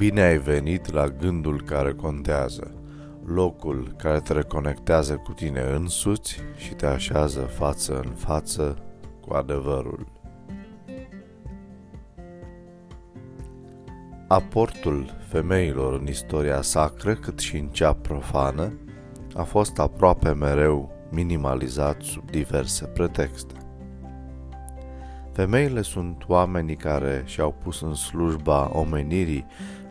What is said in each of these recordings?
Bine ai venit la gândul care contează, locul care te reconectează cu tine însuți și te așează față în față cu adevărul. Aportul femeilor în istoria sacră, cât și în cea profană, a fost aproape mereu minimalizat sub diverse pretexte. Femeile sunt oamenii care și-au pus în slujba omenirii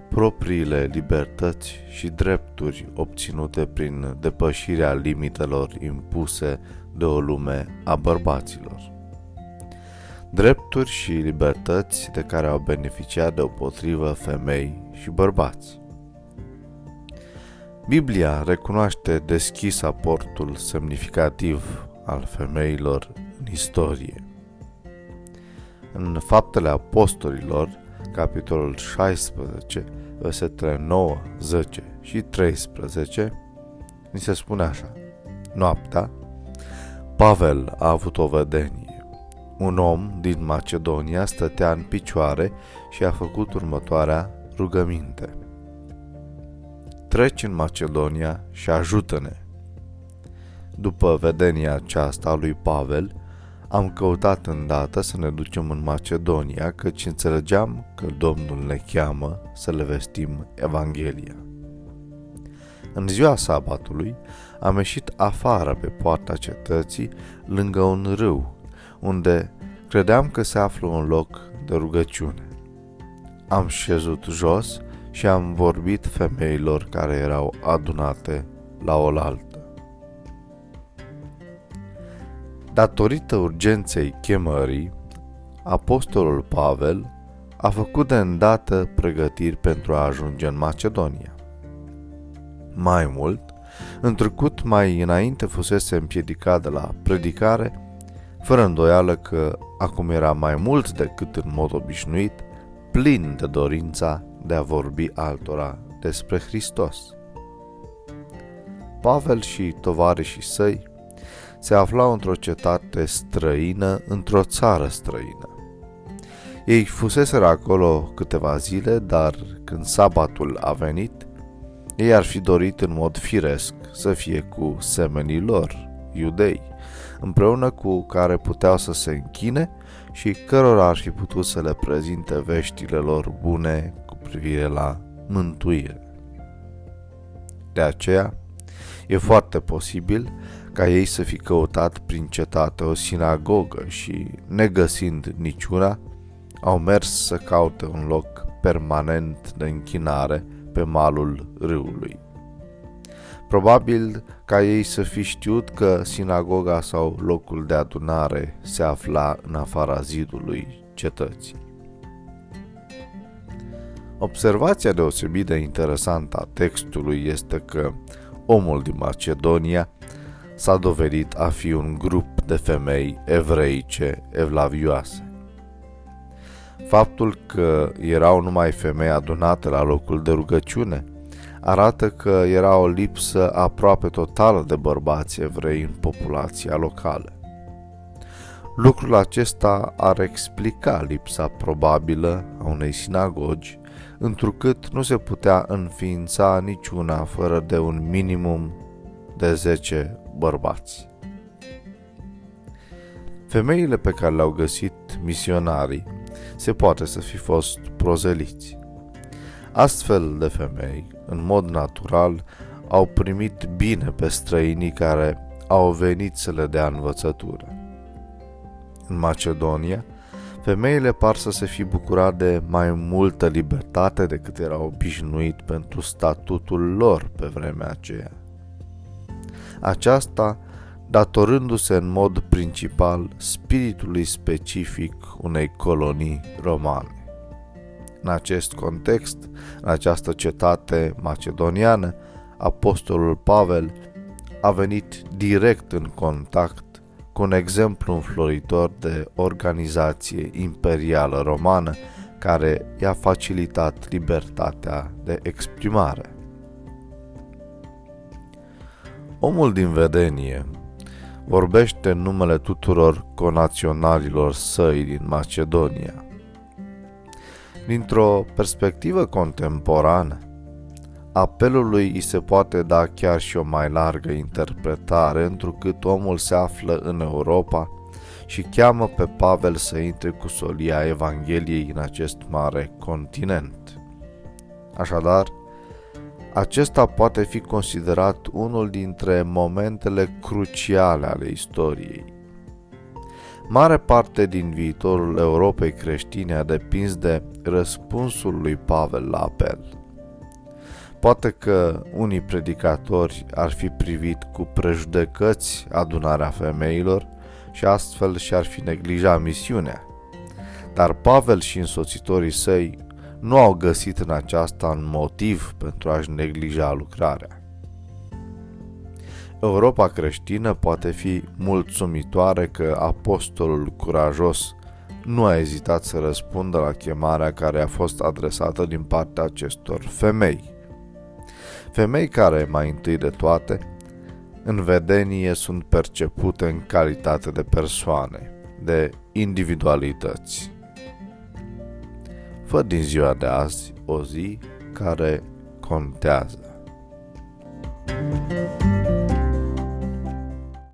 propriile libertăți și drepturi obținute prin depășirea limitelor impuse de o lume a bărbaților. Drepturi și libertăți de care au beneficiat deopotrivă femei și bărbați. Biblia recunoaște deschis aportul semnificativ al femeilor în istorie. În Faptele Apostolilor, capitolul 16, versetele 9, 10 și 13, ni se spune așa. Noaptea, Pavel a avut o vedenie. Un om din Macedonia stătea în picioare și a făcut următoarea rugăminte. Treci în Macedonia și ajută-ne. După vedenia aceasta a lui Pavel, am căutat îndată să ne ducem în Macedonia, căci înțelegeam că Domnul ne cheamă să le vestim Evanghelia. În ziua sabatului am ieșit afară pe poarta cetății, lângă un râu, unde credeam că se află un loc de rugăciune. Am șezut jos și am vorbit femeilor care erau adunate la oaltă. Datorită urgenței chemării, apostolul Pavel a făcut de îndată pregătiri pentru a ajunge în Macedonia. Mai mult, întrucut mai înainte fusese împiedicat de la predicare, fără îndoială că acum era mai mult decât în mod obișnuit, plin de dorința de a vorbi altora despre Hristos. Pavel și tovarășii săi se aflau într-o cetate străină, într-o țară străină. Ei fuseseră acolo câteva zile, dar când sabatul a venit, ei ar fi dorit în mod firesc să fie cu semenii lor, iudei, împreună cu care puteau să se închine și cărora ar fi putut să le prezinte veștile lor bune cu privire la mântuire. De aceea, e foarte posibil ca ei să fi căutat prin cetate o sinagogă și, negăsind niciuna, au mers să caute un loc permanent de închinare pe malul râului. Probabil ca ei să fi știut că sinagoga sau locul de adunare se afla în afara zidului cetății. Observația deosebit de interesantă a textului este că omul din Macedonia s-a dovedit a fi un grup de femei evreice evlavioase. Faptul că erau numai femei adunate la locul de rugăciune arată că era o lipsă aproape totală de bărbați evrei în populația locală. Lucrul acesta ar explica lipsa probabilă a unei sinagogi, întrucât nu se putea înființa niciuna fără de un minimum de 10 bărbați. Femeile pe care le-au găsit misionarii se poate să fi fost prozeliți. Astfel de femei, în mod natural, au primit bine pe străinii care au venit să le dea învățătură. În Macedonia, femeile par să se fi bucurat de mai multă libertate decât era obișnuit pentru statutul lor pe vremea aceea aceasta datorându-se în mod principal spiritului specific unei colonii romane. În acest context, în această cetate macedoniană, apostolul Pavel a venit direct în contact cu un exemplu înfloritor de organizație imperială romană care i-a facilitat libertatea de exprimare. Omul din vedenie vorbește în numele tuturor conaționalilor săi din Macedonia. Dintr-o perspectivă contemporană, apelului îi se poate da chiar și o mai largă interpretare, întrucât omul se află în Europa și cheamă pe Pavel să intre cu solia Evangheliei în acest mare continent. Așadar, acesta poate fi considerat unul dintre momentele cruciale ale istoriei. Mare parte din viitorul Europei creștine a depins de răspunsul lui Pavel la apel. Poate că unii predicatori ar fi privit cu prejudecăți adunarea femeilor și astfel și-ar fi neglijat misiunea. Dar Pavel și însoțitorii săi nu au găsit în aceasta un motiv pentru a-și neglija lucrarea. Europa creștină poate fi mulțumitoare că apostolul curajos nu a ezitat să răspundă la chemarea care a fost adresată din partea acestor femei. Femei care, mai întâi de toate, în vedenie sunt percepute în calitate de persoane, de individualități. Fă din ziua de azi o zi care contează.